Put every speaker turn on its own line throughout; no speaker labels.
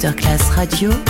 Masterclass Radio,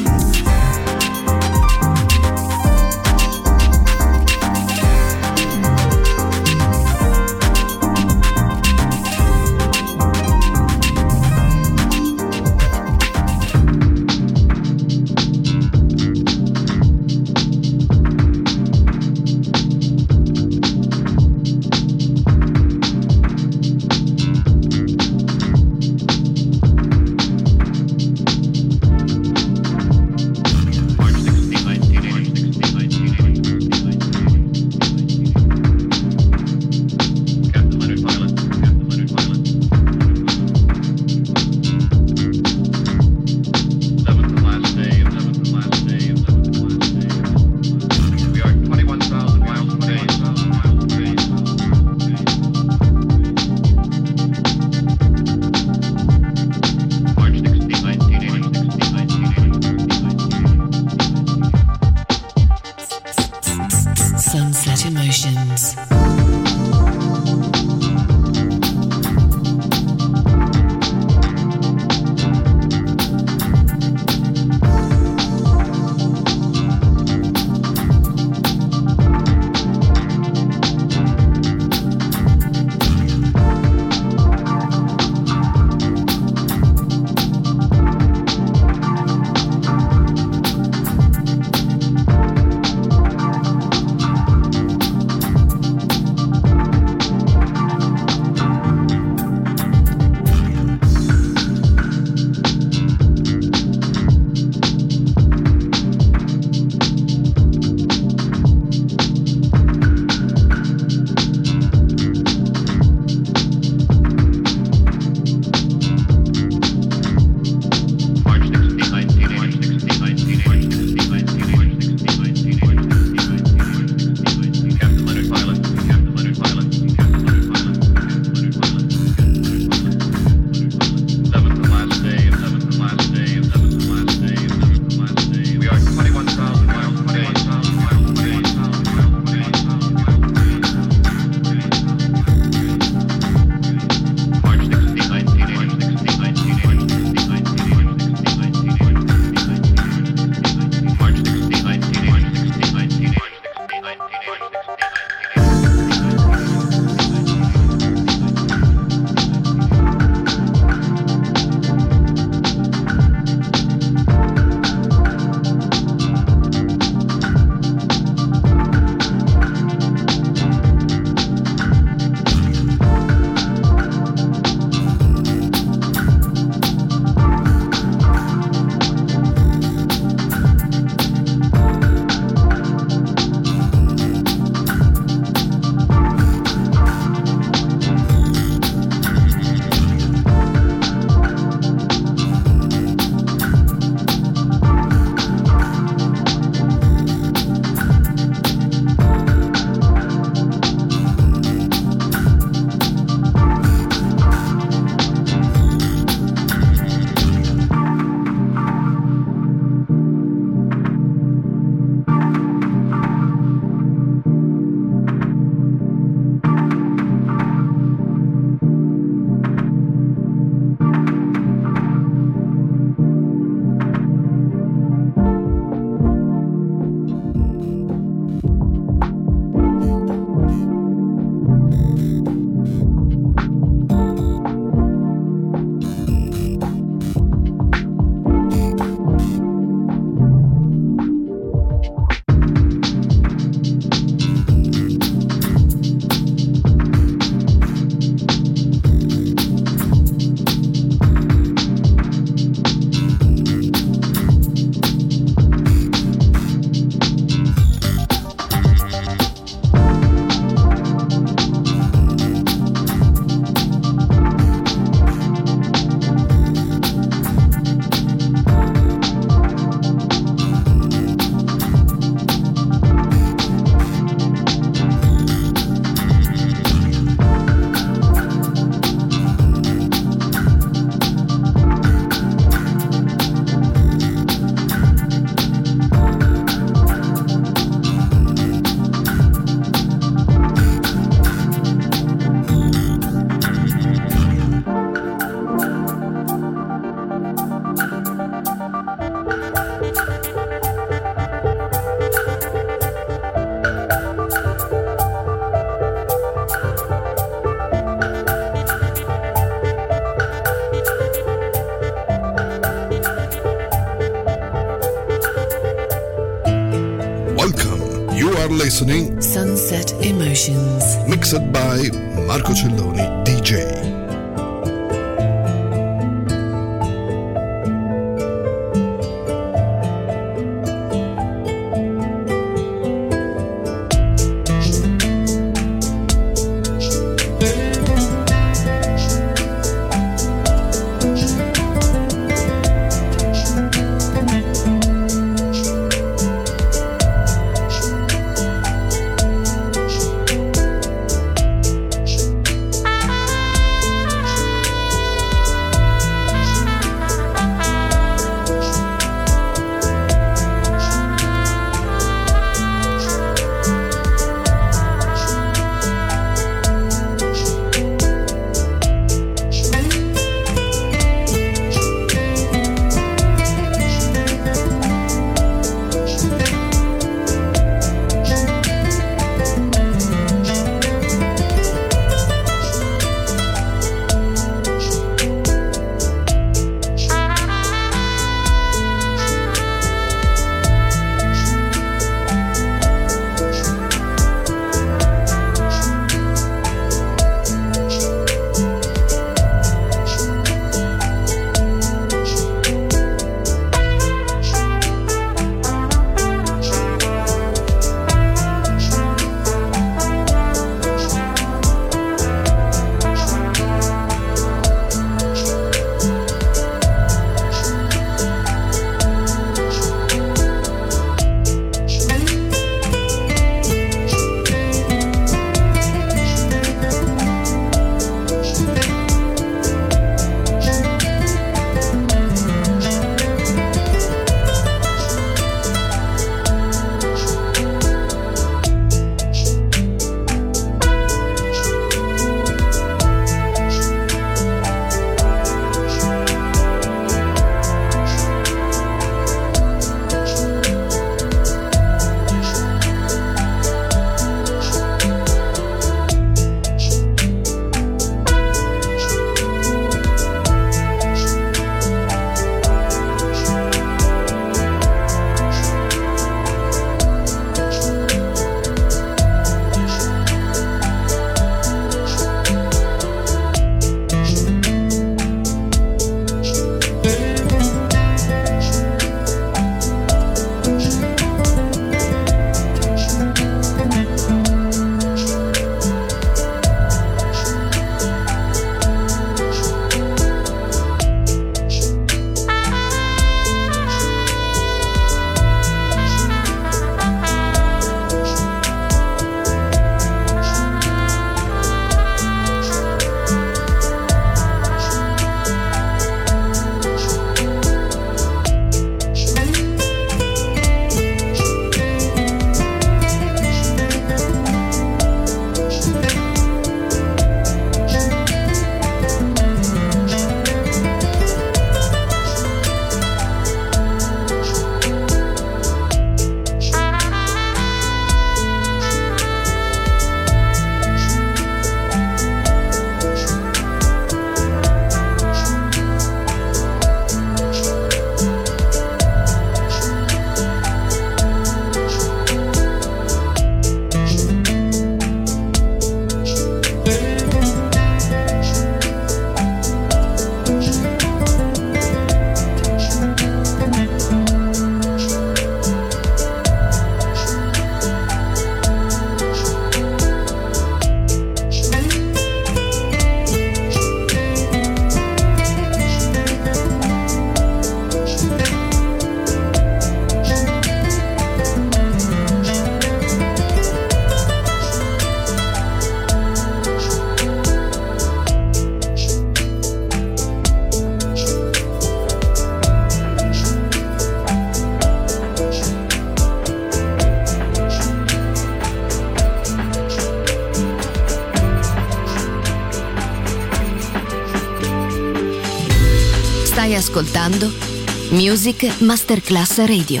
Music Masterclass Radio.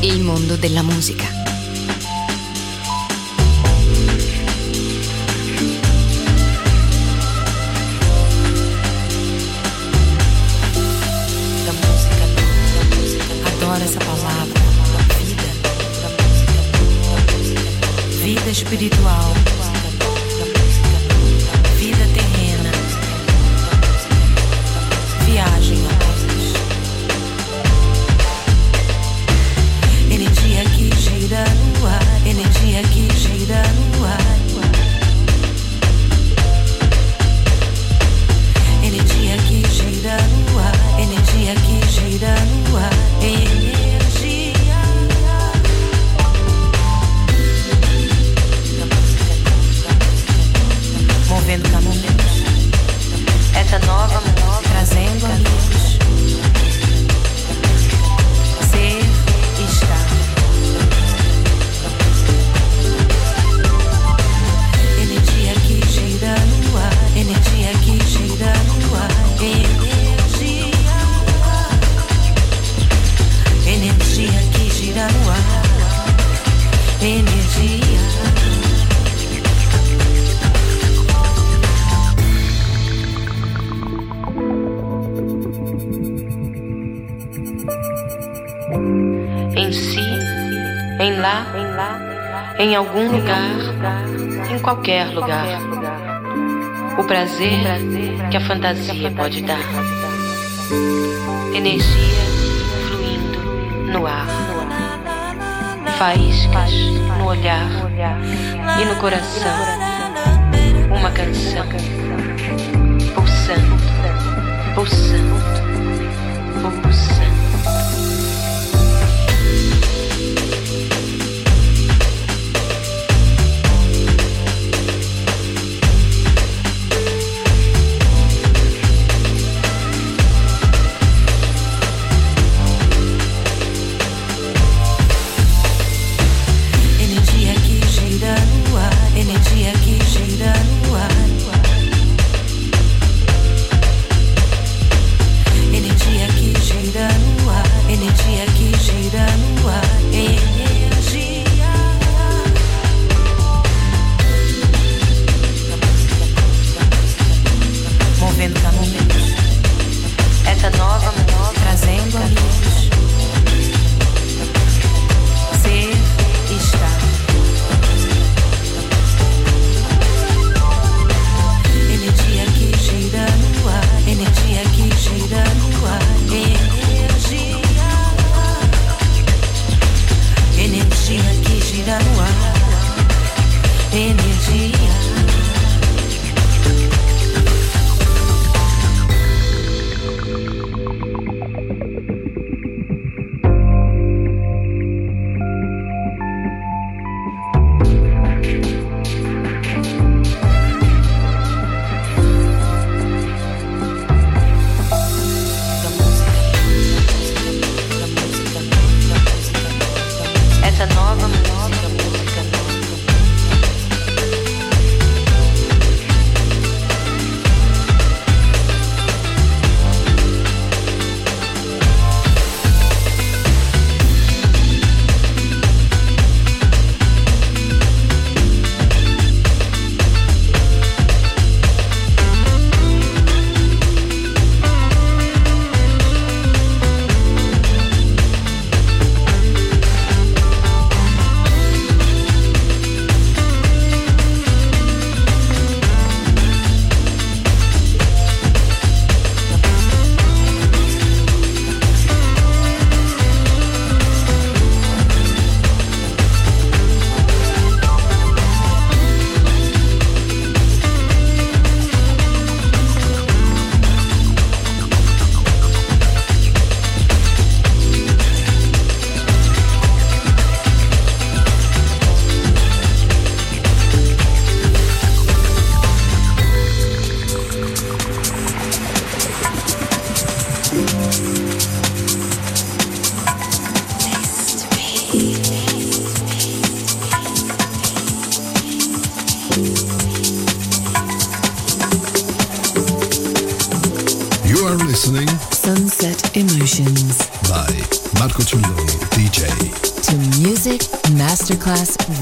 Il mondo della musica.
La musica, la musica. Adora essa palavra. Vida. La musica. Vida espiritual. qualquer lugar. O prazer que a fantasia pode dar. Energia fluindo no ar. Faíscas no olhar e no coração. Uma canção pulsando, pulsando, pulsando.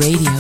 Radio.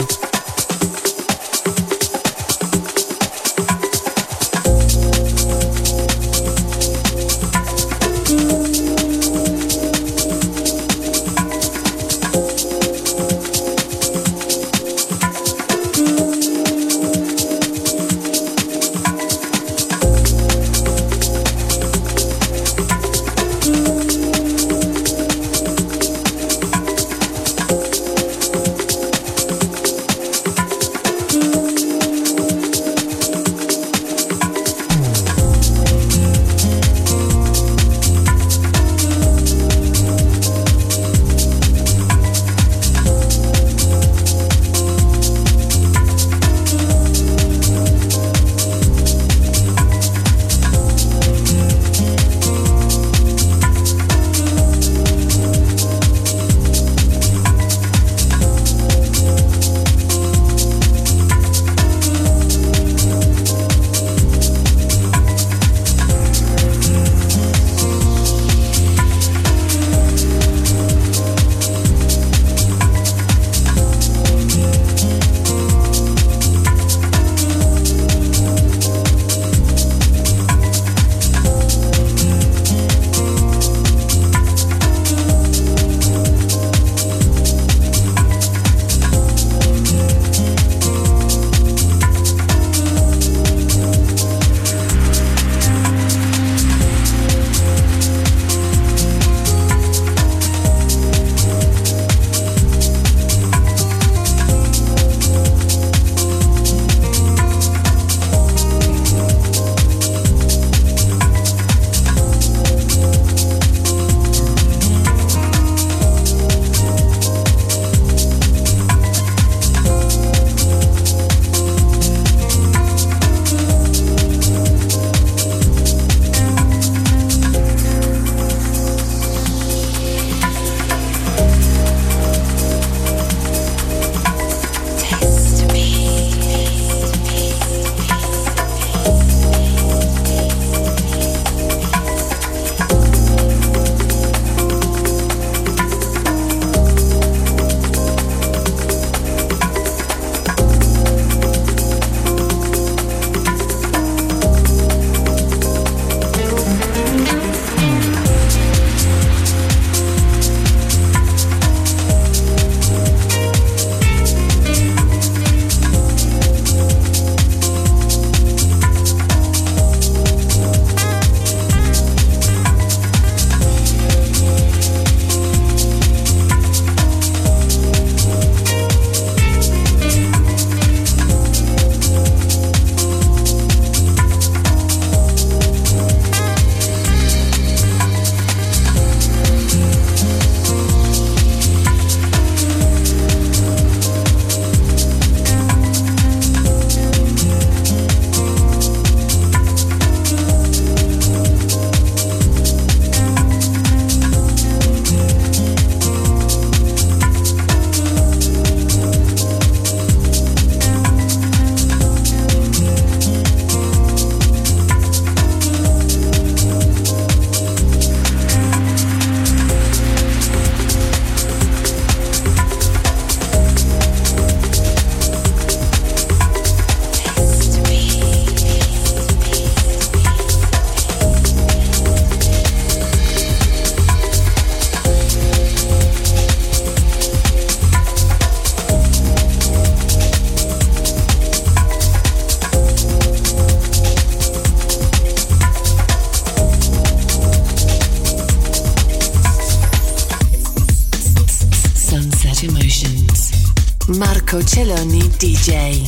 Celloni DJ.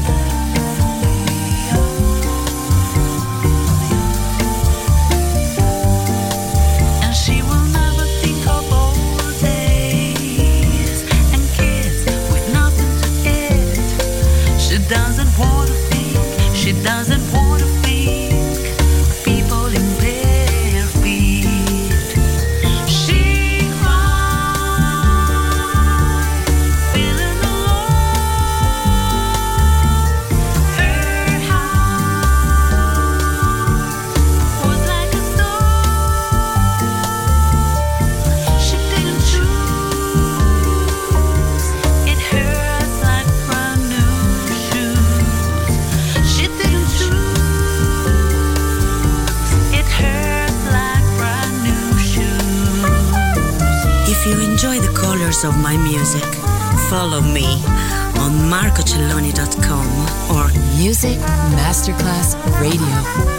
follow me on marcocelloni.com or
Music Masterclass Radio.